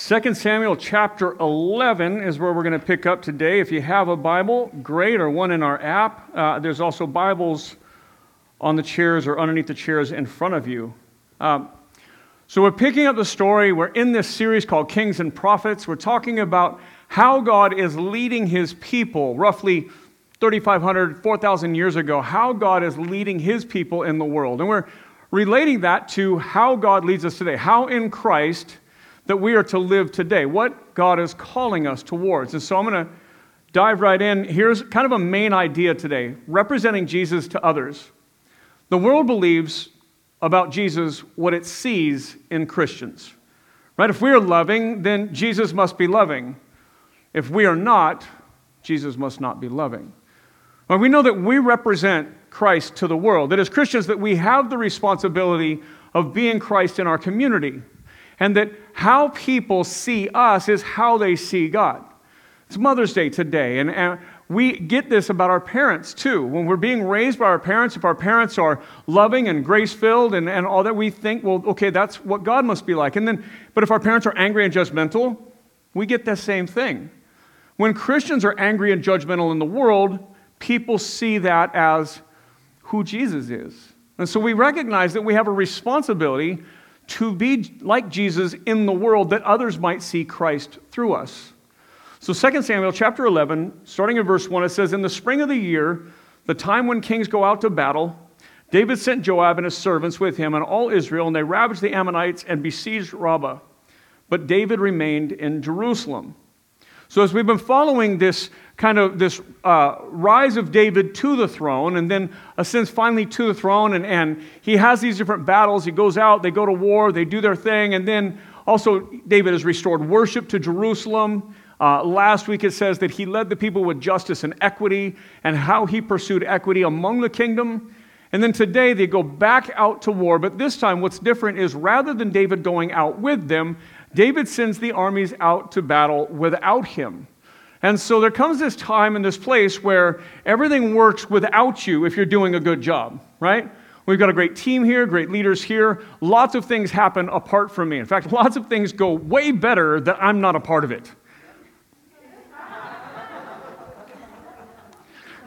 2 Samuel chapter 11 is where we're going to pick up today. If you have a Bible, great, or one in our app. Uh, there's also Bibles on the chairs or underneath the chairs in front of you. Um, so we're picking up the story. We're in this series called Kings and Prophets. We're talking about how God is leading his people roughly 3,500, 4,000 years ago, how God is leading his people in the world. And we're relating that to how God leads us today, how in Christ that we are to live today, what God is calling us towards. And so I'm going to dive right in. Here's kind of a main idea today representing Jesus to others. The world believes about Jesus what it sees in Christians. Right? If we are loving, then Jesus must be loving. If we are not, Jesus must not be loving. Well, we know that we represent Christ to the world. That as Christians that we have the responsibility of being Christ in our community and that how people see us is how they see God. It's Mother's Day today, and, and we get this about our parents too. When we're being raised by our parents, if our parents are loving and grace filled and, and all that, we think, well, okay, that's what God must be like. And then, but if our parents are angry and judgmental, we get that same thing. When Christians are angry and judgmental in the world, people see that as who Jesus is. And so we recognize that we have a responsibility to be like Jesus in the world that others might see Christ through us. So 2 Samuel chapter 11, starting in verse 1, it says, In the spring of the year, the time when kings go out to battle, David sent Joab and his servants with him and all Israel, and they ravaged the Ammonites and besieged Rabbah. But David remained in Jerusalem. So as we've been following this kind of this uh, rise of David to the throne, and then ascends finally to the throne, and, and he has these different battles. He goes out, they go to war, they do their thing, and then also David has restored worship to Jerusalem. Uh, last week it says that he led the people with justice and equity, and how he pursued equity among the kingdom. And then today they go back out to war, but this time what's different is rather than David going out with them, David sends the armies out to battle without him. And so there comes this time in this place where everything works without you if you're doing a good job, right? We've got a great team here, great leaders here. Lots of things happen apart from me. In fact, lots of things go way better that I'm not a part of it.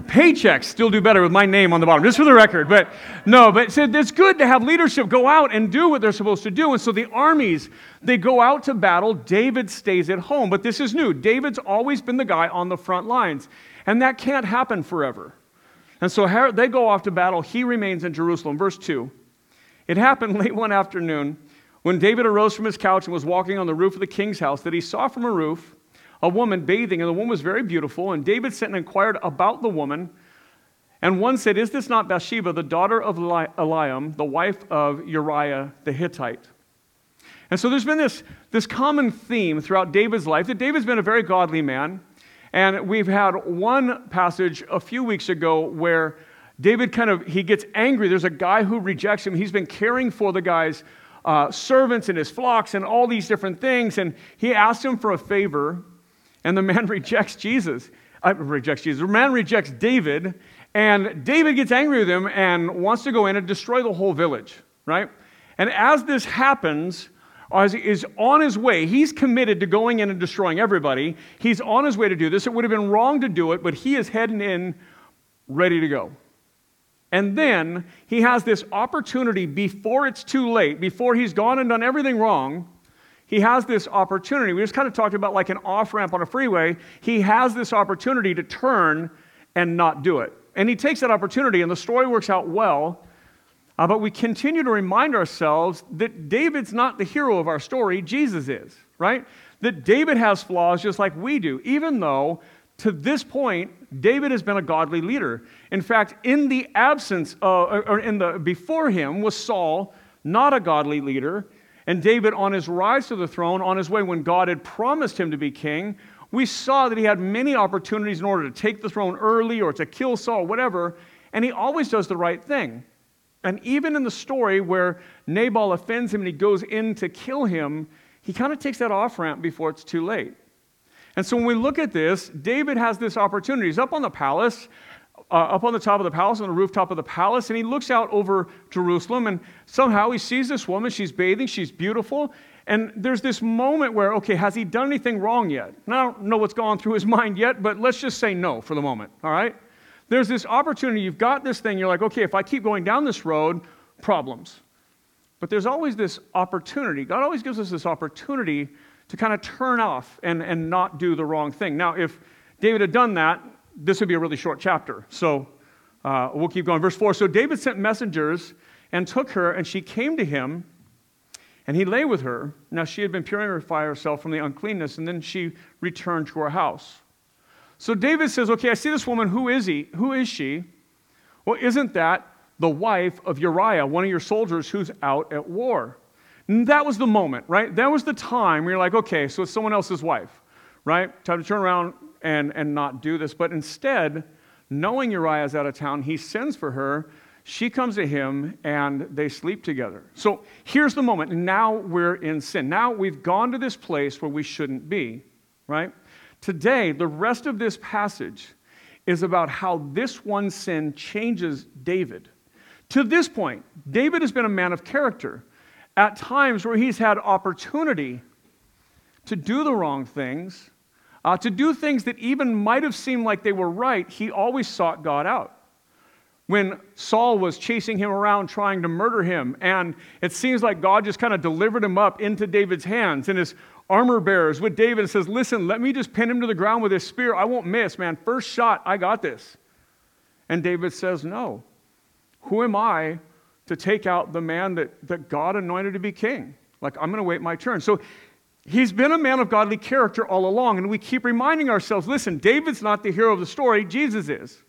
Paychecks still do better with my name on the bottom, just for the record. But no, but it's good to have leadership go out and do what they're supposed to do. And so the armies, they go out to battle. David stays at home. But this is new. David's always been the guy on the front lines. And that can't happen forever. And so they go off to battle. He remains in Jerusalem. Verse 2 It happened late one afternoon when David arose from his couch and was walking on the roof of the king's house that he saw from a roof a woman bathing, and the woman was very beautiful. And David sent and inquired about the woman. And one said, Is this not Bathsheba, the daughter of Eliam, the wife of Uriah the Hittite? And so there's been this, this common theme throughout David's life that David's been a very godly man. And we've had one passage a few weeks ago where David kind of he gets angry. There's a guy who rejects him. He's been caring for the guy's uh, servants and his flocks and all these different things. And he asked him for a favor. And the man rejects Jesus. Uh, rejects Jesus. The man rejects David, and David gets angry with him and wants to go in and destroy the whole village, right? And as this happens, as he is on his way, he's committed to going in and destroying everybody. He's on his way to do this. It would have been wrong to do it, but he is heading in ready to go. And then he has this opportunity before it's too late, before he's gone and done everything wrong, he has this opportunity. We just kind of talked about like an off ramp on a freeway. He has this opportunity to turn and not do it. And he takes that opportunity, and the story works out well. Uh, but we continue to remind ourselves that David's not the hero of our story, Jesus is, right? That David has flaws just like we do, even though to this point, David has been a godly leader. In fact, in the absence of, or in the before him was Saul, not a godly leader. And David, on his rise to the throne, on his way when God had promised him to be king, we saw that he had many opportunities in order to take the throne early or to kill Saul, whatever, and he always does the right thing. And even in the story where Nabal offends him and he goes in to kill him, he kind of takes that off ramp before it's too late. And so when we look at this, David has this opportunity. He's up on the palace, uh, up on the top of the palace, on the rooftop of the palace, and he looks out over Jerusalem, and somehow he sees this woman. She's bathing, she's beautiful, And there's this moment where, okay, has he done anything wrong yet? And I don't know what's gone through his mind yet, but let's just say no for the moment, all right? There's this opportunity. You've got this thing. You're like, okay, if I keep going down this road, problems. But there's always this opportunity. God always gives us this opportunity to kind of turn off and, and not do the wrong thing. Now, if David had done that, this would be a really short chapter. So uh, we'll keep going. Verse 4 So David sent messengers and took her, and she came to him, and he lay with her. Now she had been purifying herself from the uncleanness, and then she returned to her house. So David says, Okay, I see this woman. Who is he? Who is she? Well, isn't that the wife of Uriah, one of your soldiers who's out at war? And that was the moment, right? That was the time where you're like, okay, so it's someone else's wife, right? Time to turn around and, and not do this. But instead, knowing Uriah is out of town, he sends for her. She comes to him and they sleep together. So here's the moment. Now we're in sin. Now we've gone to this place where we shouldn't be, right? Today, the rest of this passage is about how this one sin changes David. To this point, David has been a man of character. At times where he's had opportunity to do the wrong things, uh, to do things that even might have seemed like they were right, he always sought God out. When Saul was chasing him around trying to murder him, and it seems like God just kind of delivered him up into David's hands, and his armor bearers with David and says, Listen, let me just pin him to the ground with his spear. I won't miss, man. First shot, I got this. And David says, No. Who am I to take out the man that, that God anointed to be king? Like, I'm going to wait my turn. So He's been a man of godly character all along, and we keep reminding ourselves listen, David's not the hero of the story, Jesus is.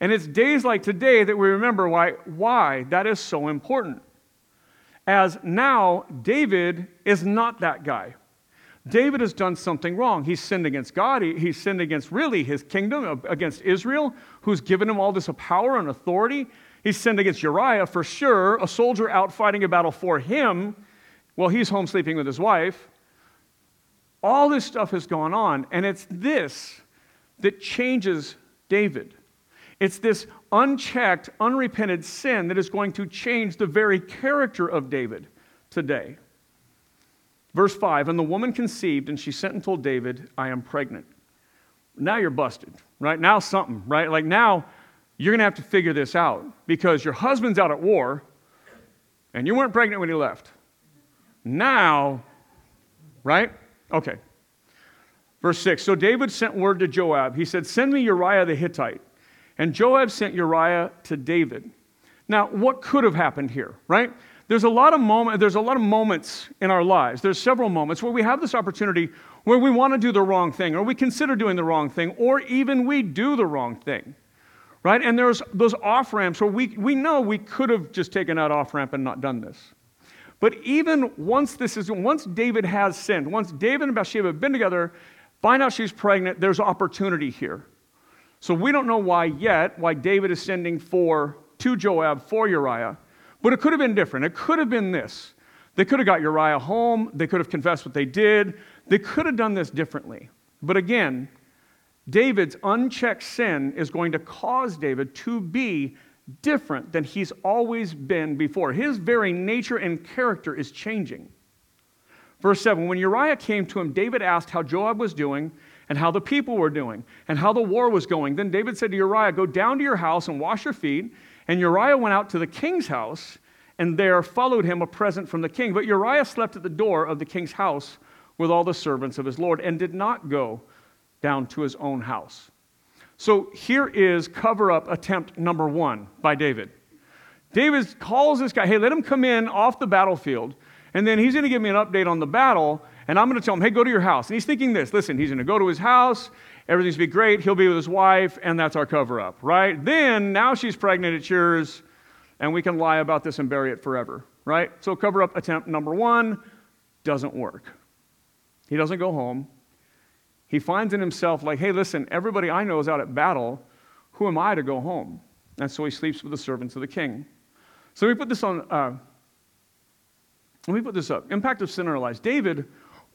And it's days like today that we remember why, why that is so important. As now, David is not that guy. David has done something wrong. He's sinned against God. He, he's sinned against really his kingdom, uh, against Israel, who's given him all this power and authority. He's sinned against Uriah for sure, a soldier out fighting a battle for him while he's home sleeping with his wife. All this stuff has gone on, and it's this that changes David. It's this unchecked, unrepented sin that is going to change the very character of David today. Verse 5 And the woman conceived, and she sent and told David, I am pregnant. Now you're busted, right? Now something, right? Like now you're going to have to figure this out because your husband's out at war and you weren't pregnant when he left. Now, right? Okay. Verse 6 So David sent word to Joab. He said, Send me Uriah the Hittite. And Joab sent Uriah to David. Now, what could have happened here, right? There's a lot of moment, there's a lot of moments in our lives. There's several moments where we have this opportunity where we want to do the wrong thing, or we consider doing the wrong thing, or even we do the wrong thing. Right? And there's those off ramps where we, we know we could have just taken that off ramp and not done this. But even once this is, once David has sinned, once David and Bathsheba have been together, find out she's pregnant, there's opportunity here. So we don't know why yet, why David is sending for to Joab for Uriah, but it could have been different. It could have been this. They could have got Uriah home, they could have confessed what they did, they could have done this differently. But again, David's unchecked sin is going to cause David to be different than he's always been before. His very nature and character is changing. Verse 7 When Uriah came to him, David asked how Joab was doing and how the people were doing and how the war was going. Then David said to Uriah, Go down to your house and wash your feet. And Uriah went out to the king's house, and there followed him a present from the king. But Uriah slept at the door of the king's house with all the servants of his Lord and did not go down to his own house. So here is cover up attempt number one by David. David calls this guy, hey, let him come in off the battlefield, and then he's going to give me an update on the battle, and I'm going to tell him, hey, go to your house. And he's thinking this listen, he's going to go to his house, everything's going to be great, he'll be with his wife, and that's our cover up, right? Then, now she's pregnant, it's yours, and we can lie about this and bury it forever, right? So, cover up attempt number one doesn't work. He doesn't go home. He finds in himself, like, hey, listen, everybody I know is out at battle. Who am I to go home? And so he sleeps with the servants of the king. So we put this on, uh, let me put this up. Impact of sin in our lives. David,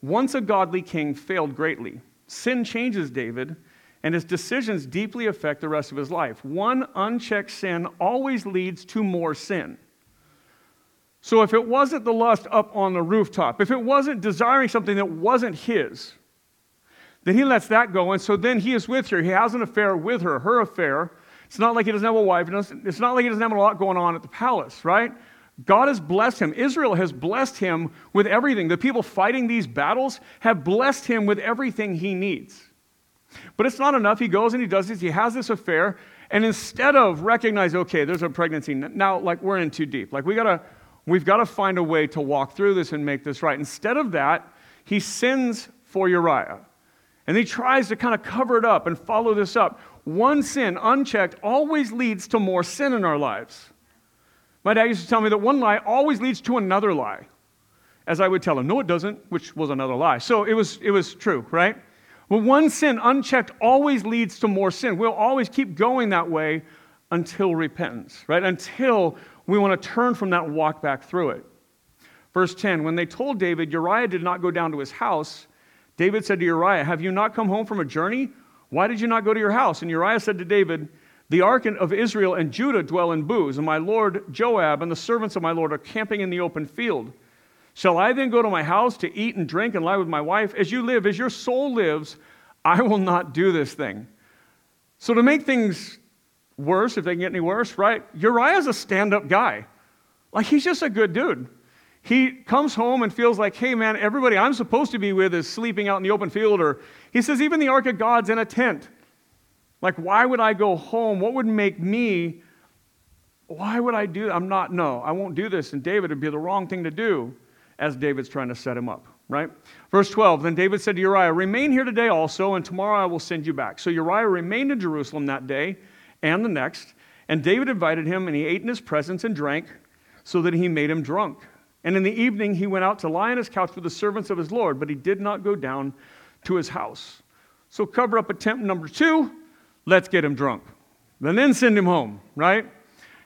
once a godly king, failed greatly. Sin changes David, and his decisions deeply affect the rest of his life. One unchecked sin always leads to more sin. So if it wasn't the lust up on the rooftop, if it wasn't desiring something that wasn't his, then he lets that go. And so then he is with her. He has an affair with her, her affair. It's not like he doesn't have a wife. It's not like he doesn't have a lot going on at the palace, right? God has blessed him. Israel has blessed him with everything. The people fighting these battles have blessed him with everything he needs. But it's not enough. He goes and he does this. He has this affair. And instead of recognize, okay, there's a pregnancy, now like we're in too deep. Like we gotta, we've got to find a way to walk through this and make this right. Instead of that, he sins for Uriah. And he tries to kind of cover it up and follow this up. One sin, unchecked, always leads to more sin in our lives. My dad used to tell me that one lie always leads to another lie. As I would tell him, no, it doesn't, which was another lie. So it was, it was true, right? Well, one sin unchecked always leads to more sin. We'll always keep going that way until repentance, right? Until we want to turn from that walk back through it. Verse 10 When they told David Uriah did not go down to his house, David said to Uriah, Have you not come home from a journey? Why did you not go to your house? And Uriah said to David, The ark of Israel and Judah dwell in booths, and my lord Joab and the servants of my lord are camping in the open field. Shall I then go to my house to eat and drink and lie with my wife? As you live, as your soul lives, I will not do this thing. So, to make things worse, if they can get any worse, right? Uriah's a stand up guy. Like, he's just a good dude. He comes home and feels like, hey, man, everybody I'm supposed to be with is sleeping out in the open field. Or he says, even the Ark of God's in a tent. Like, why would I go home? What would make me, why would I do that? I'm not, no, I won't do this. And David would be the wrong thing to do as David's trying to set him up, right? Verse 12 Then David said to Uriah, Remain here today also, and tomorrow I will send you back. So Uriah remained in Jerusalem that day and the next. And David invited him, and he ate in his presence and drank, so that he made him drunk. And in the evening he went out to lie on his couch with the servants of his Lord, but he did not go down to his house. So cover up attempt number two, let's get him drunk. And then send him home, right?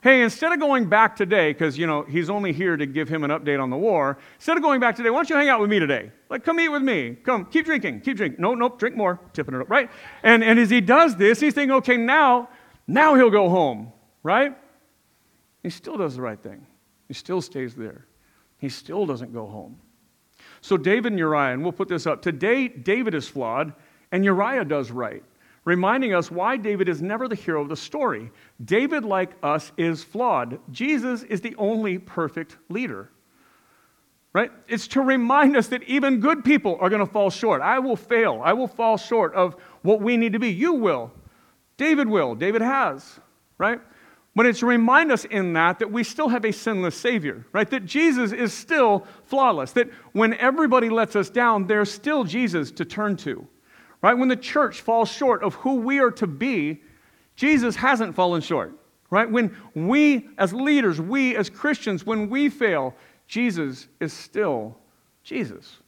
Hey, instead of going back today, because you know he's only here to give him an update on the war, instead of going back today, why don't you hang out with me today? Like, come eat with me. Come, keep drinking, keep drinking. No, nope, drink more, tipping it up, right? And and as he does this, he's thinking, okay, now, now he'll go home, right? He still does the right thing. He still stays there. He still doesn't go home. So, David and Uriah, and we'll put this up. Today, David is flawed, and Uriah does right, reminding us why David is never the hero of the story. David, like us, is flawed. Jesus is the only perfect leader. Right? It's to remind us that even good people are going to fall short. I will fail. I will fall short of what we need to be. You will. David will. David has. Right? But it's to remind us in that that we still have a sinless Savior, right? That Jesus is still flawless. That when everybody lets us down, there's still Jesus to turn to, right? When the church falls short of who we are to be, Jesus hasn't fallen short, right? When we as leaders, we as Christians, when we fail, Jesus is still Jesus.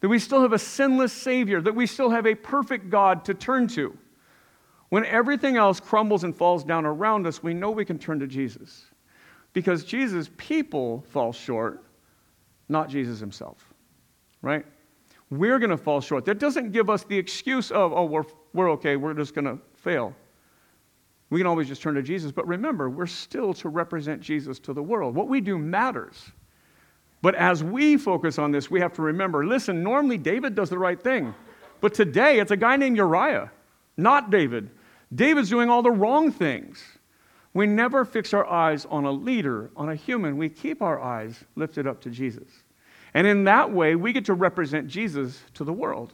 That we still have a sinless Savior, that we still have a perfect God to turn to. When everything else crumbles and falls down around us, we know we can turn to Jesus. Because Jesus' people fall short, not Jesus himself. Right? We're going to fall short. That doesn't give us the excuse of, oh, we're, we're okay, we're just going to fail. We can always just turn to Jesus. But remember, we're still to represent Jesus to the world. What we do matters. But as we focus on this, we have to remember listen, normally David does the right thing. But today, it's a guy named Uriah, not David. David's doing all the wrong things. We never fix our eyes on a leader, on a human. We keep our eyes lifted up to Jesus. And in that way, we get to represent Jesus to the world.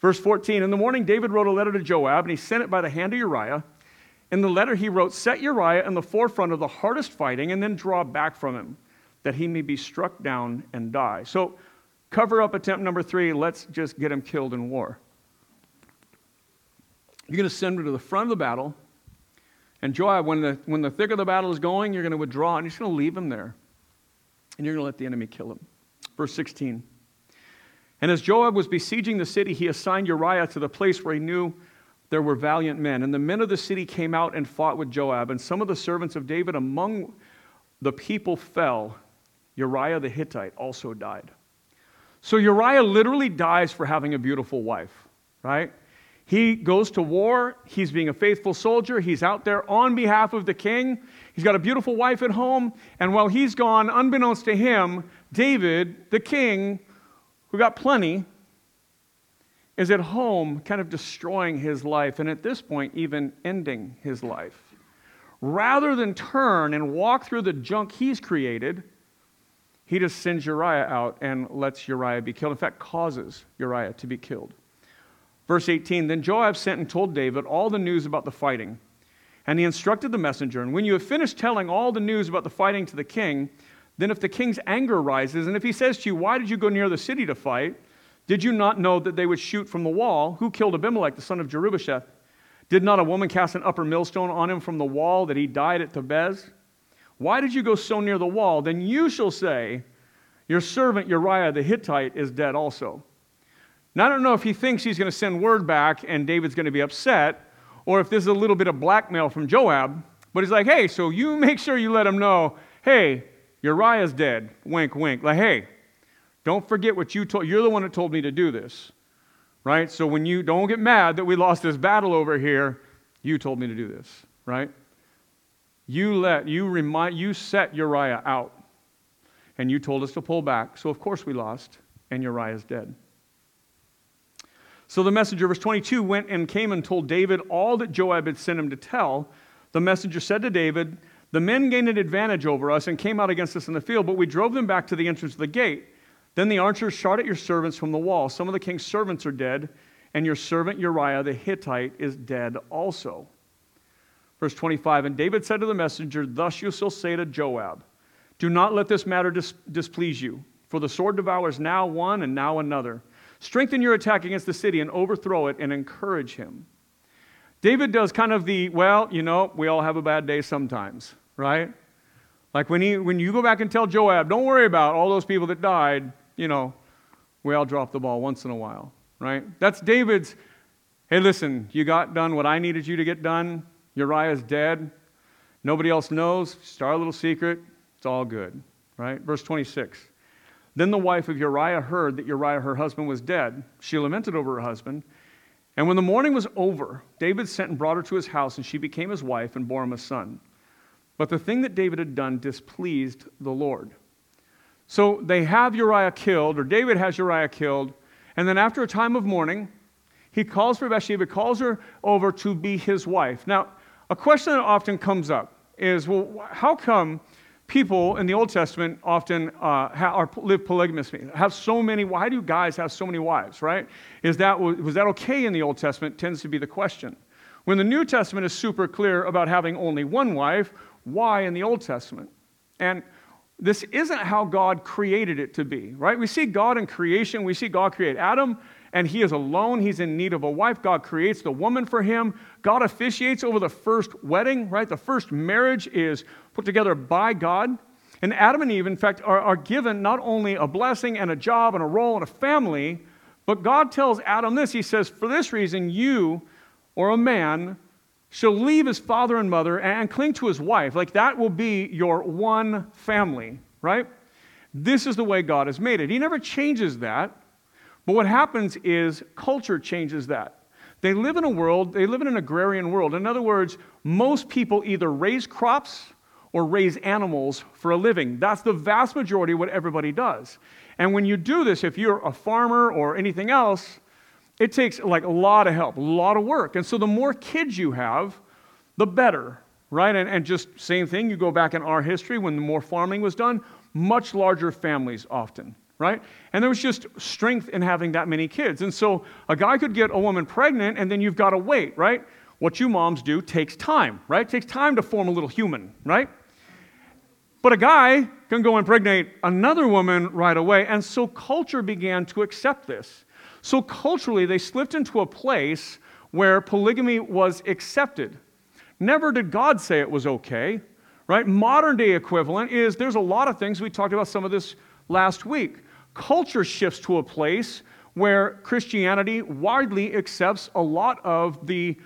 Verse 14 In the morning, David wrote a letter to Joab, and he sent it by the hand of Uriah. In the letter, he wrote, Set Uriah in the forefront of the hardest fighting, and then draw back from him, that he may be struck down and die. So, cover up attempt number three. Let's just get him killed in war. You're going to send him to the front of the battle. And Joab, when the, when the thick of the battle is going, you're going to withdraw and you're just going to leave him there. And you're going to let the enemy kill him. Verse 16. And as Joab was besieging the city, he assigned Uriah to the place where he knew there were valiant men. And the men of the city came out and fought with Joab. And some of the servants of David among the people fell. Uriah the Hittite also died. So Uriah literally dies for having a beautiful wife, right? He goes to war. He's being a faithful soldier. He's out there on behalf of the king. He's got a beautiful wife at home, and while he's gone, unbeknownst to him, David, the king, who got plenty, is at home kind of destroying his life, and at this point, even ending his life. Rather than turn and walk through the junk he's created, he just sends Uriah out and lets Uriah be killed. In fact, causes Uriah to be killed. Verse 18 Then Joab sent and told David all the news about the fighting. And he instructed the messenger, And when you have finished telling all the news about the fighting to the king, then if the king's anger rises, and if he says to you, Why did you go near the city to fight? Did you not know that they would shoot from the wall? Who killed Abimelech, the son of Jerubbesheth? Did not a woman cast an upper millstone on him from the wall that he died at Thebez? Why did you go so near the wall? Then you shall say, Your servant Uriah the Hittite is dead also. Now, I don't know if he thinks he's going to send word back and David's going to be upset, or if this is a little bit of blackmail from Joab, but he's like, Hey, so you make sure you let him know, hey, Uriah's dead. Wink, wink. Like, hey, don't forget what you told. You're the one that told me to do this, right? So when you don't get mad that we lost this battle over here, you told me to do this, right? You let you remind you set Uriah out, and you told us to pull back. So of course we lost, and Uriah is dead. So the messenger, verse 22, went and came and told David all that Joab had sent him to tell. The messenger said to David, The men gained an advantage over us and came out against us in the field, but we drove them back to the entrance of the gate. Then the archers shot at your servants from the wall. Some of the king's servants are dead, and your servant Uriah the Hittite is dead also. Verse 25 And David said to the messenger, Thus you shall say to Joab, Do not let this matter dis- displease you, for the sword devours now one and now another. Strengthen your attack against the city and overthrow it and encourage him. David does kind of the, well, you know, we all have a bad day sometimes, right? Like when, he, when you go back and tell Joab, don't worry about all those people that died, you know, we all drop the ball once in a while, right? That's David's, hey, listen, you got done what I needed you to get done. Uriah's dead. Nobody else knows. Start a little secret. It's all good, right? Verse 26. Then the wife of Uriah heard that Uriah, her husband, was dead. She lamented over her husband. And when the mourning was over, David sent and brought her to his house, and she became his wife and bore him a son. But the thing that David had done displeased the Lord. So they have Uriah killed, or David has Uriah killed, and then after a time of mourning, he calls for Bathsheba, calls her over to be his wife. Now, a question that often comes up is well, how come people in the Old Testament often uh, are, live polygamously, have so many, why do guys have so many wives, right? Is that, was that okay in the Old Testament? Tends to be the question. When the New Testament is super clear about having only one wife, why in the Old Testament? And this isn't how God created it to be, right? We see God in creation. We see God create Adam, and he is alone. He's in need of a wife. God creates the woman for him. God officiates over the first wedding, right? The first marriage is put together by God. And Adam and Eve, in fact, are, are given not only a blessing and a job and a role and a family, but God tells Adam this. He says, For this reason, you or a man shall leave his father and mother and cling to his wife. Like that will be your one family, right? This is the way God has made it. He never changes that. But what happens is culture changes that. They live in a world, they live in an agrarian world. In other words, most people either raise crops or raise animals for a living. That's the vast majority of what everybody does. And when you do this, if you're a farmer or anything else, it takes like a lot of help, a lot of work. And so the more kids you have, the better, right? And, and just same thing, you go back in our history when more farming was done, much larger families often, right? And there was just strength in having that many kids. And so a guy could get a woman pregnant and then you've got to wait, right? What you moms do takes time, right? It takes time to form a little human, right? But a guy can go impregnate another woman right away. And so culture began to accept this. So culturally, they slipped into a place where polygamy was accepted. Never did God say it was okay, right? Modern day equivalent is there's a lot of things, we talked about some of this last week. Culture shifts to a place where Christianity widely accepts a lot of the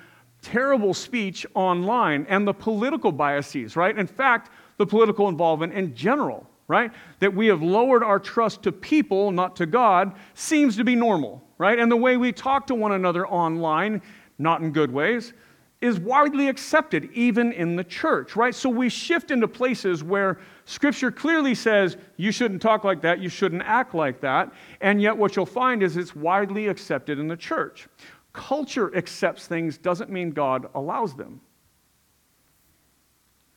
terrible speech online and the political biases, right? In fact, the political involvement in general, right? That we have lowered our trust to people, not to God, seems to be normal, right? And the way we talk to one another online, not in good ways, is widely accepted even in the church, right? So we shift into places where scripture clearly says you shouldn't talk like that, you shouldn't act like that, and yet what you'll find is it's widely accepted in the church. Culture accepts things doesn't mean God allows them.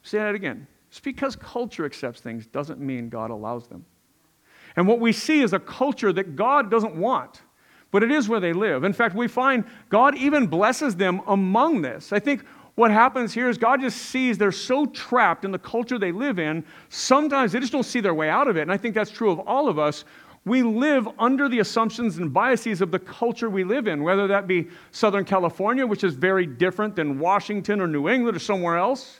Say that again. Just because culture accepts things doesn't mean God allows them. And what we see is a culture that God doesn't want but it is where they live. In fact, we find God even blesses them among this. I think what happens here is God just sees they're so trapped in the culture they live in, sometimes they just don't see their way out of it. And I think that's true of all of us. We live under the assumptions and biases of the culture we live in, whether that be Southern California, which is very different than Washington or New England or somewhere else,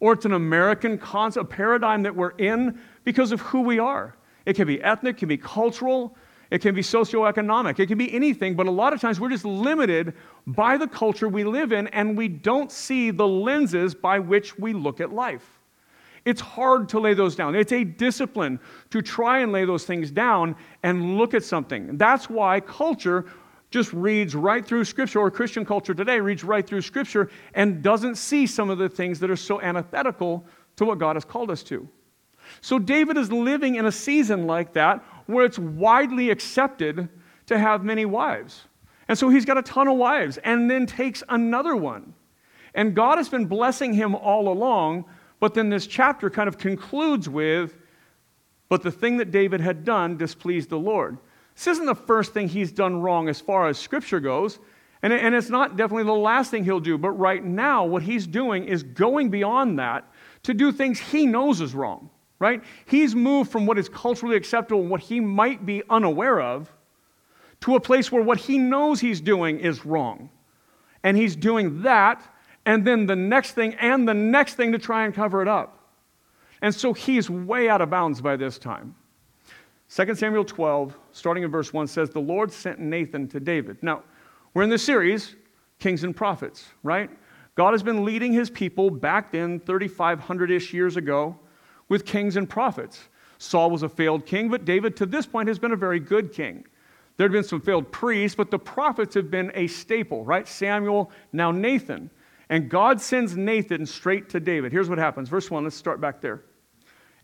or it's an American concept, a paradigm that we're in because of who we are. It can be ethnic, it can be cultural, it can be socioeconomic. It can be anything, but a lot of times we're just limited by the culture we live in and we don't see the lenses by which we look at life. It's hard to lay those down. It's a discipline to try and lay those things down and look at something. That's why culture just reads right through Scripture, or Christian culture today reads right through Scripture and doesn't see some of the things that are so antithetical to what God has called us to. So David is living in a season like that where it's widely accepted to have many wives. And so he's got a ton of wives and then takes another one. And God has been blessing him all along, but then this chapter kind of concludes with, but the thing that David had done displeased the Lord. This isn't the first thing he's done wrong as far as scripture goes, and, and it's not definitely the last thing he'll do, but right now, what he's doing is going beyond that to do things he knows is wrong right? He's moved from what is culturally acceptable and what he might be unaware of to a place where what he knows he's doing is wrong. And he's doing that, and then the next thing, and the next thing to try and cover it up. And so he's way out of bounds by this time. 2 Samuel 12, starting in verse 1, says, The Lord sent Nathan to David. Now, we're in the series, Kings and Prophets, right? God has been leading his people back then, 3,500 ish years ago, with kings and prophets. Saul was a failed king, but David, to this point, has been a very good king. There have been some failed priests, but the prophets have been a staple, right? Samuel, now Nathan. And God sends Nathan straight to David. Here's what happens. Verse 1, let's start back there.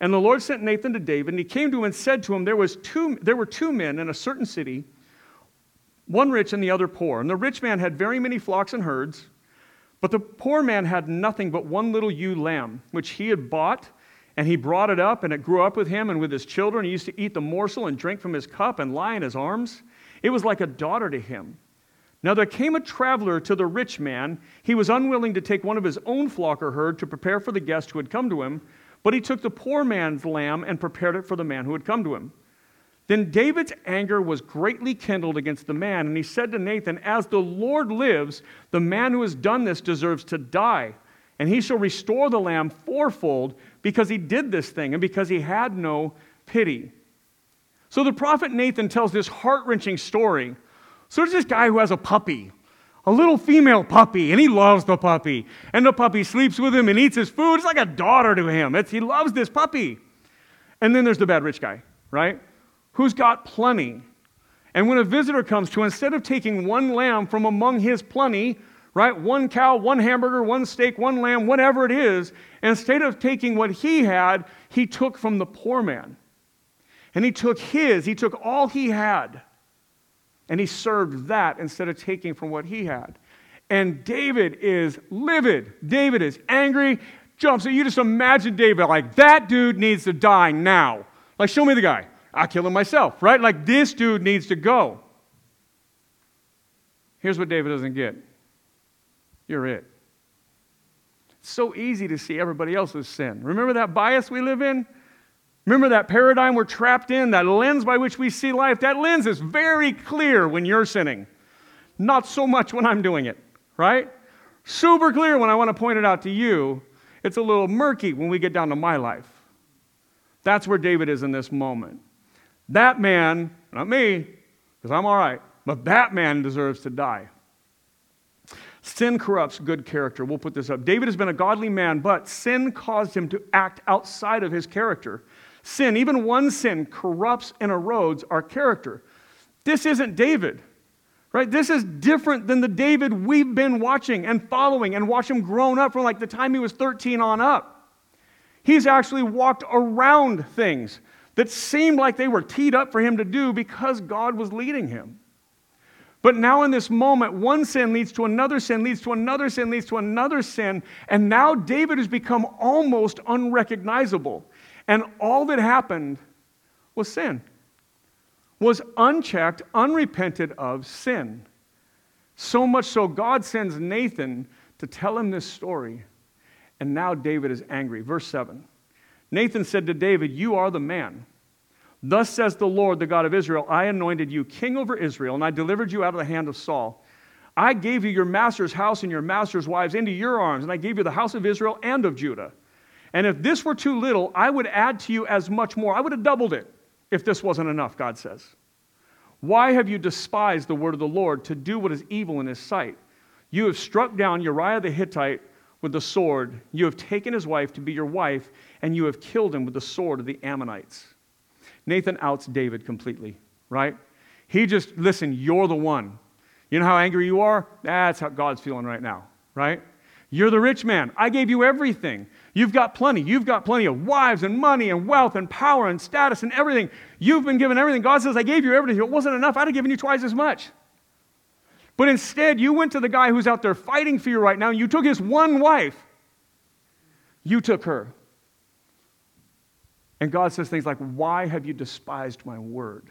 And the Lord sent Nathan to David, and he came to him and said to him, There, was two, there were two men in a certain city, one rich and the other poor. And the rich man had very many flocks and herds, but the poor man had nothing but one little ewe lamb, which he had bought and he brought it up, and it grew up with him and with his children. He used to eat the morsel and drink from his cup and lie in his arms. It was like a daughter to him. Now there came a traveler to the rich man. He was unwilling to take one of his own flock or herd to prepare for the guest who had come to him, but he took the poor man's lamb and prepared it for the man who had come to him. Then David's anger was greatly kindled against the man, and he said to Nathan, As the Lord lives, the man who has done this deserves to die, and he shall restore the lamb fourfold because he did this thing and because he had no pity. So the prophet Nathan tells this heart wrenching story. So there's this guy who has a puppy, a little female puppy, and he loves the puppy. And the puppy sleeps with him and eats his food. It's like a daughter to him. It's, he loves this puppy. And then there's the bad rich guy, right? Who's got plenty. And when a visitor comes to, instead of taking one lamb from among his plenty, right? One cow, one hamburger, one steak, one lamb, whatever it is. Instead of taking what he had, he took from the poor man. And he took his, he took all he had, and he served that instead of taking from what he had. And David is livid. David is angry, jumps. You just imagine David like, that dude needs to die now. Like, show me the guy. I'll kill him myself, right? Like, this dude needs to go. Here's what David doesn't get you're it. It's so easy to see everybody else's sin. Remember that bias we live in? Remember that paradigm we're trapped in, that lens by which we see life? That lens is very clear when you're sinning. Not so much when I'm doing it, right? Super clear when I want to point it out to you. It's a little murky when we get down to my life. That's where David is in this moment. That man, not me, because I'm all right, but that man deserves to die. Sin corrupts good character. We'll put this up. David has been a godly man, but sin caused him to act outside of his character. Sin, even one sin, corrupts and erodes our character. This isn't David, Right? This is different than the David we've been watching and following and watch him grown up from like the time he was 13 on up. He's actually walked around things that seemed like they were teed up for him to do because God was leading him. But now, in this moment, one sin leads to another sin, leads to another sin, leads to another sin. And now David has become almost unrecognizable. And all that happened was sin, was unchecked, unrepented of sin. So much so, God sends Nathan to tell him this story. And now David is angry. Verse 7 Nathan said to David, You are the man. Thus says the Lord, the God of Israel I anointed you king over Israel, and I delivered you out of the hand of Saul. I gave you your master's house and your master's wives into your arms, and I gave you the house of Israel and of Judah. And if this were too little, I would add to you as much more. I would have doubled it if this wasn't enough, God says. Why have you despised the word of the Lord to do what is evil in his sight? You have struck down Uriah the Hittite with the sword. You have taken his wife to be your wife, and you have killed him with the sword of the Ammonites. Nathan outs David completely, right? He just, listen, you're the one. You know how angry you are? That's how God's feeling right now, right? You're the rich man. I gave you everything. You've got plenty. You've got plenty of wives and money and wealth and power and status and everything. You've been given everything. God says, I gave you everything. If it wasn't enough, I'd have given you twice as much. But instead, you went to the guy who's out there fighting for you right now, and you took his one wife. You took her. And God says things like, Why have you despised my word?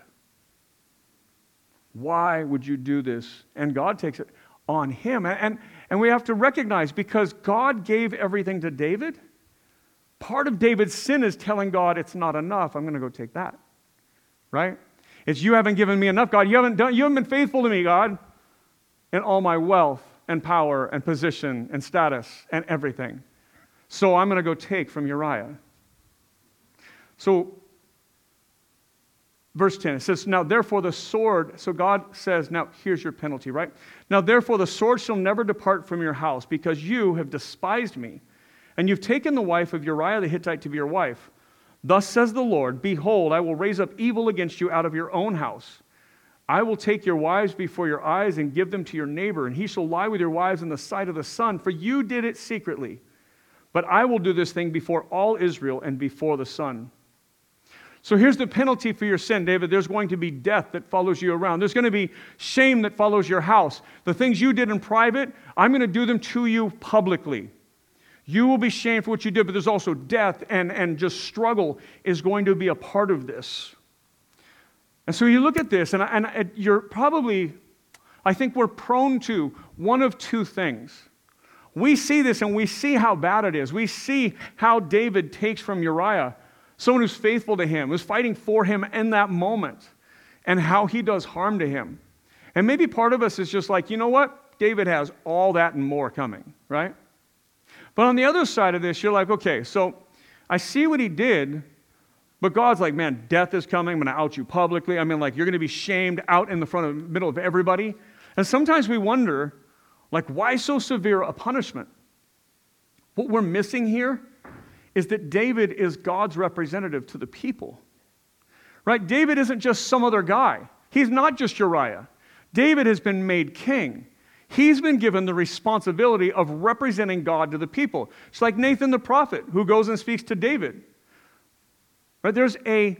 Why would you do this? And God takes it on him. And, and we have to recognize because God gave everything to David, part of David's sin is telling God, It's not enough. I'm going to go take that. Right? It's you haven't given me enough, God. You haven't, done, you haven't been faithful to me, God, in all my wealth and power and position and status and everything. So I'm going to go take from Uriah. So, verse 10, it says, Now therefore the sword, so God says, Now here's your penalty, right? Now therefore the sword shall never depart from your house, because you have despised me, and you've taken the wife of Uriah the Hittite to be your wife. Thus says the Lord, Behold, I will raise up evil against you out of your own house. I will take your wives before your eyes and give them to your neighbor, and he shall lie with your wives in the sight of the sun, for you did it secretly. But I will do this thing before all Israel and before the sun. So here's the penalty for your sin, David. There's going to be death that follows you around. There's going to be shame that follows your house. The things you did in private, I'm going to do them to you publicly. You will be shamed for what you did, but there's also death and, and just struggle is going to be a part of this. And so you look at this, and, and you're probably, I think we're prone to one of two things. We see this and we see how bad it is. We see how David takes from Uriah someone who's faithful to him, who's fighting for him in that moment, and how he does harm to him. And maybe part of us is just like, you know what? David has all that and more coming, right? But on the other side of this, you're like, okay, so I see what he did, but God's like, man, death is coming. I'm going to out you publicly. I mean, like, you're going to be shamed out in the front of the middle of everybody. And sometimes we wonder, like, why so severe a punishment? What we're missing here is that David is God's representative to the people. Right? David isn't just some other guy, he's not just Uriah. David has been made king. He's been given the responsibility of representing God to the people. It's like Nathan the prophet who goes and speaks to David. Right? There's a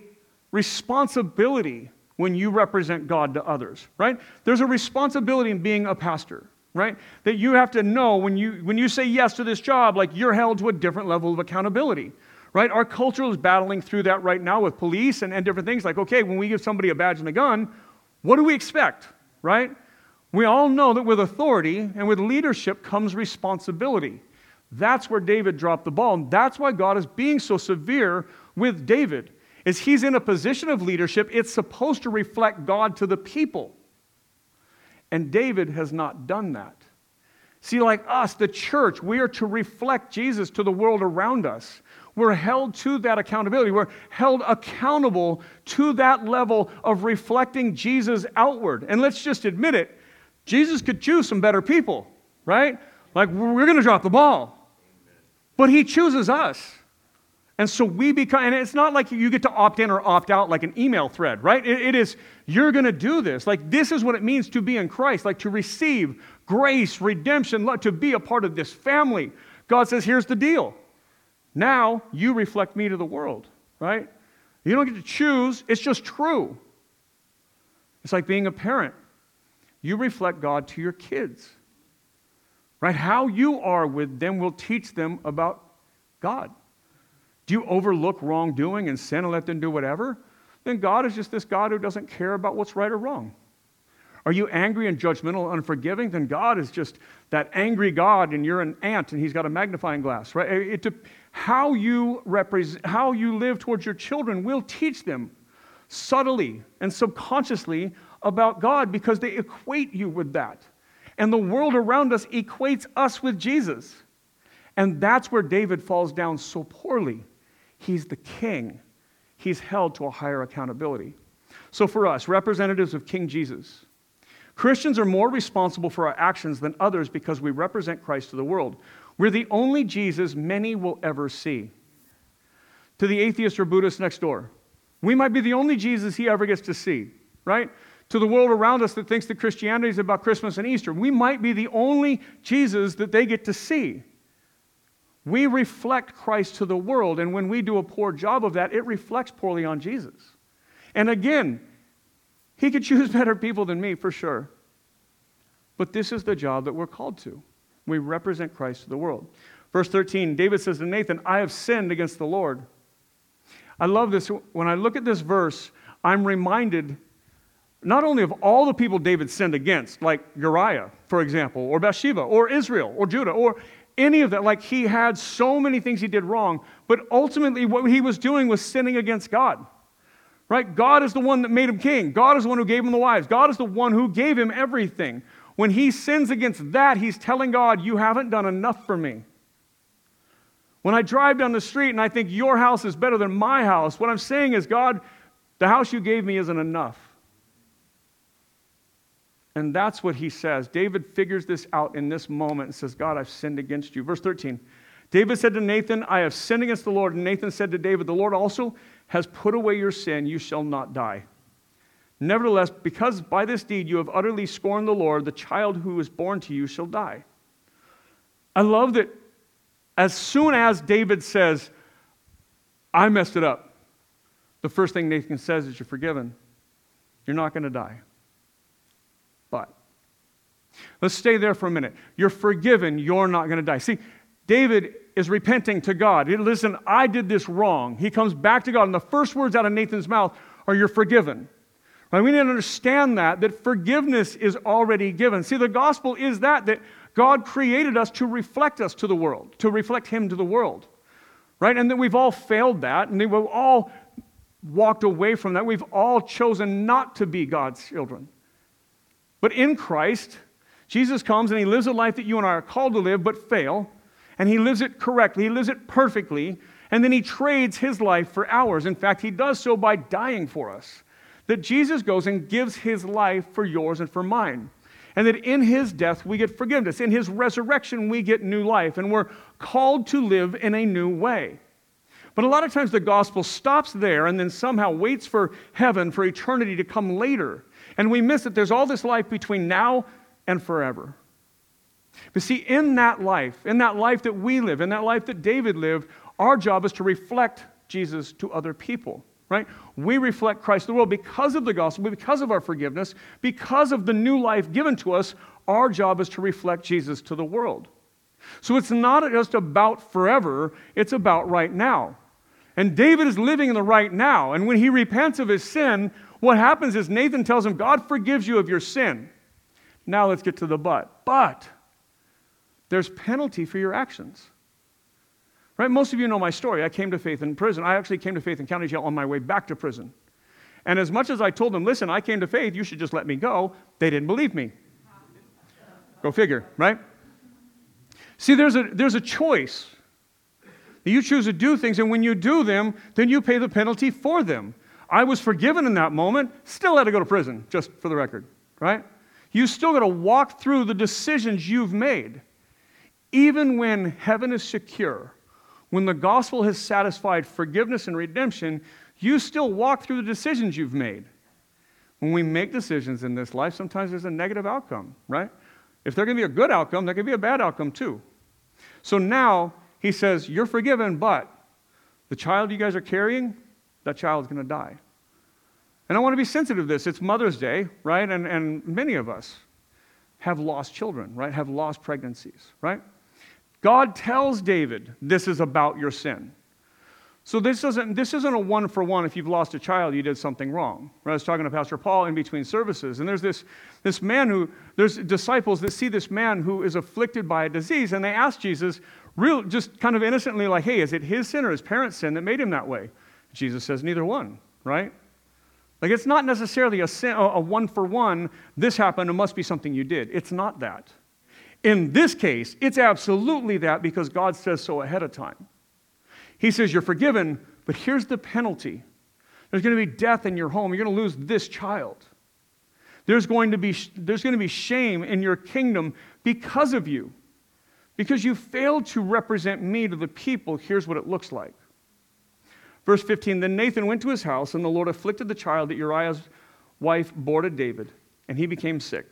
responsibility when you represent God to others, right? There's a responsibility in being a pastor right? That you have to know when you, when you say yes to this job, like you're held to a different level of accountability, right? Our culture is battling through that right now with police and, and different things. Like, okay, when we give somebody a badge and a gun, what do we expect, right? We all know that with authority and with leadership comes responsibility. That's where David dropped the ball. And that's why God is being so severe with David. Is he's in a position of leadership, it's supposed to reflect God to the people. And David has not done that. See, like us, the church, we are to reflect Jesus to the world around us. We're held to that accountability. We're held accountable to that level of reflecting Jesus outward. And let's just admit it Jesus could choose some better people, right? Like, we're going to drop the ball. But he chooses us. And so we become, and it's not like you get to opt in or opt out like an email thread, right? it, it is, you're going to do this. Like, this is what it means to be in Christ, like to receive grace, redemption, to be a part of this family. God says, here's the deal. Now you reflect me to the world, right? You don't get to choose, it's just true. It's like being a parent. You reflect God to your kids, right? How you are with them will teach them about God. Do you overlook wrongdoing and sin and let them do whatever? Then God is just this God who doesn't care about what's right or wrong. Are you angry and judgmental and unforgiving? Then God is just that angry God, and you're an ant, and He's got a magnifying glass, right? It, it, how you represent, how you live towards your children will teach them subtly and subconsciously about God because they equate you with that. And the world around us equates us with Jesus. And that's where David falls down so poorly. He's the king, he's held to a higher accountability. So, for us, representatives of King Jesus, Christians are more responsible for our actions than others because we represent Christ to the world. We're the only Jesus many will ever see. To the atheist or Buddhist next door, we might be the only Jesus he ever gets to see, right? To the world around us that thinks that Christianity is about Christmas and Easter, we might be the only Jesus that they get to see. We reflect Christ to the world, and when we do a poor job of that, it reflects poorly on Jesus. And again, he could choose better people than me for sure. But this is the job that we're called to. We represent Christ to the world. Verse 13, David says to Nathan, I have sinned against the Lord. I love this. When I look at this verse, I'm reminded not only of all the people David sinned against, like Uriah, for example, or Bathsheba, or Israel, or Judah, or any of that. Like he had so many things he did wrong, but ultimately what he was doing was sinning against God. Right? God is the one that made him king. God is the one who gave him the wives. God is the one who gave him everything. When he sins against that, he's telling God, You haven't done enough for me. When I drive down the street and I think your house is better than my house, what I'm saying is, God, the house you gave me isn't enough. And that's what he says. David figures this out in this moment and says, God, I've sinned against you. Verse 13 David said to Nathan, I have sinned against the Lord. And Nathan said to David, The Lord also has put away your sin, you shall not die. Nevertheless, because by this deed you have utterly scorned the Lord, the child who is born to you shall die. I love that as soon as David says, I messed it up, the first thing Nathan says is, You're forgiven. You're not going to die. Let's stay there for a minute. You're forgiven. You're not going to die. See, David is repenting to God. Listen, I did this wrong. He comes back to God, and the first words out of Nathan's mouth are, You're forgiven. Right? We need to understand that, that forgiveness is already given. See, the gospel is that, that God created us to reflect us to the world, to reflect Him to the world. Right? And that we've all failed that, and we've all walked away from that. We've all chosen not to be God's children. But in Christ, Jesus comes and He lives a life that you and I are called to live, but fail and he lives it correctly, he lives it perfectly, and then he trades his life for ours. In fact, he does so by dying for us. That Jesus goes and gives his life for yours and for mine. And that in his death we get forgiveness. In his resurrection we get new life, and we're called to live in a new way. But a lot of times the gospel stops there and then somehow waits for heaven, for eternity to come later. And we miss that there's all this life between now and forever. But see, in that life, in that life that we live, in that life that David lived, our job is to reflect Jesus to other people, right? We reflect Christ to the world because of the gospel, because of our forgiveness, because of the new life given to us. Our job is to reflect Jesus to the world. So it's not just about forever, it's about right now. And David is living in the right now. And when he repents of his sin, what happens is Nathan tells him, God forgives you of your sin. Now let's get to the but. But there's penalty for your actions. Right? Most of you know my story. I came to faith in prison. I actually came to faith in county jail on my way back to prison. And as much as I told them, listen, I came to faith, you should just let me go, they didn't believe me. Go figure, right? See, there's a, there's a choice. You choose to do things, and when you do them, then you pay the penalty for them. I was forgiven in that moment, still had to go to prison, just for the record, right? You still got to walk through the decisions you've made even when heaven is secure, when the gospel has satisfied forgiveness and redemption, you still walk through the decisions you've made. When we make decisions in this life, sometimes there's a negative outcome, right? If there can be a good outcome, there can be a bad outcome too. So now he says, You're forgiven, but the child you guys are carrying, that child's going to die. And I want to be sensitive to this. It's Mother's Day, right? And, and many of us have lost children, right? Have lost pregnancies, right? God tells David, This is about your sin. So this isn't, this isn't a one for one. If you've lost a child, you did something wrong. I was talking to Pastor Paul in between services, and there's this, this man who, there's disciples that see this man who is afflicted by a disease, and they ask Jesus, real, just kind of innocently, like, hey, is it his sin or his parents' sin that made him that way? Jesus says, neither one, right? Like, it's not necessarily a, sin, a one for one, this happened, it must be something you did. It's not that. In this case, it's absolutely that because God says so ahead of time. He says, You're forgiven, but here's the penalty there's going to be death in your home. You're going to lose this child. There's going, to be, there's going to be shame in your kingdom because of you. Because you failed to represent me to the people, here's what it looks like. Verse 15 Then Nathan went to his house, and the Lord afflicted the child that Uriah's wife bore to David, and he became sick.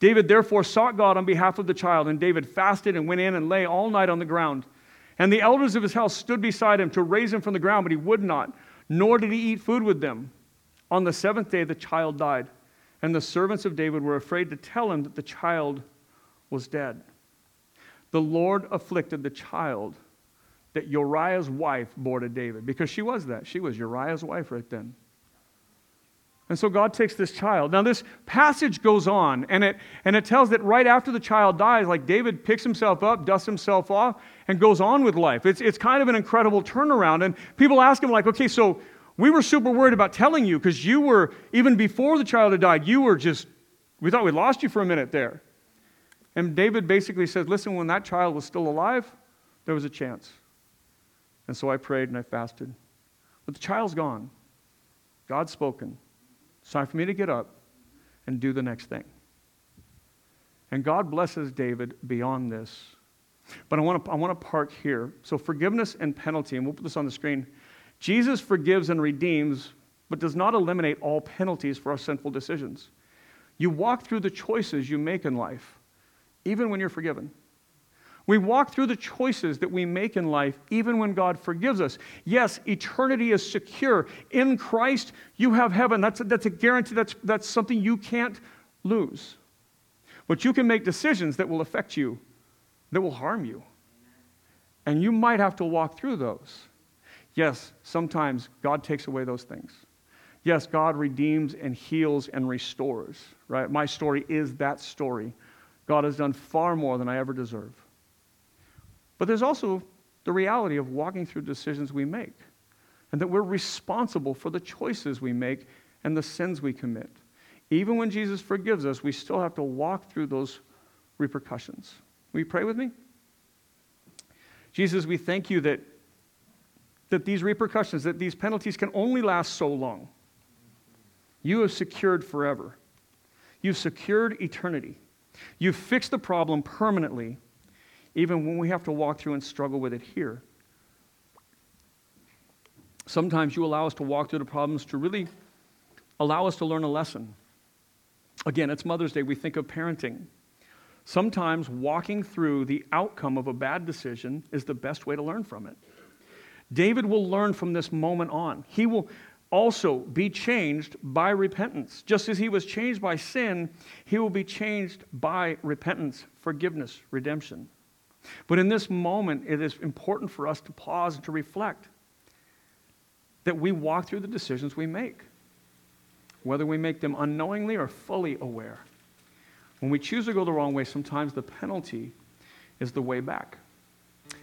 David therefore sought God on behalf of the child, and David fasted and went in and lay all night on the ground. And the elders of his house stood beside him to raise him from the ground, but he would not, nor did he eat food with them. On the seventh day, the child died, and the servants of David were afraid to tell him that the child was dead. The Lord afflicted the child that Uriah's wife bore to David, because she was that. She was Uriah's wife right then. And so God takes this child. Now, this passage goes on, and it, and it tells that right after the child dies, like David picks himself up, dusts himself off, and goes on with life. It's, it's kind of an incredible turnaround. And people ask him, like, okay, so we were super worried about telling you because you were, even before the child had died, you were just, we thought we lost you for a minute there. And David basically says, listen, when that child was still alive, there was a chance. And so I prayed and I fasted. But the child's gone. God's spoken. It's time for me to get up and do the next thing. And God blesses David beyond this. But I want to, I want to park here. So, forgiveness and penalty, and we'll put this on the screen. Jesus forgives and redeems, but does not eliminate all penalties for our sinful decisions. You walk through the choices you make in life, even when you're forgiven. We walk through the choices that we make in life even when God forgives us. Yes, eternity is secure. In Christ, you have heaven. That's a, that's a guarantee, that's, that's something you can't lose. But you can make decisions that will affect you, that will harm you. And you might have to walk through those. Yes, sometimes God takes away those things. Yes, God redeems and heals and restores, right? My story is that story. God has done far more than I ever deserve. But there's also the reality of walking through decisions we make, and that we're responsible for the choices we make and the sins we commit. Even when Jesus forgives us, we still have to walk through those repercussions. Will you pray with me? Jesus, we thank you that, that these repercussions, that these penalties can only last so long. You have secured forever. You've secured eternity. You've fixed the problem permanently even when we have to walk through and struggle with it here. Sometimes you allow us to walk through the problems to really allow us to learn a lesson. Again, it's Mother's Day. We think of parenting. Sometimes walking through the outcome of a bad decision is the best way to learn from it. David will learn from this moment on. He will also be changed by repentance. Just as he was changed by sin, he will be changed by repentance, forgiveness, redemption. But in this moment, it is important for us to pause and to reflect that we walk through the decisions we make, whether we make them unknowingly or fully aware. When we choose to go the wrong way, sometimes the penalty is the way back.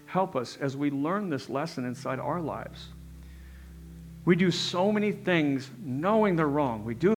Help us as we learn this lesson inside our lives. We do so many things knowing they're wrong. We do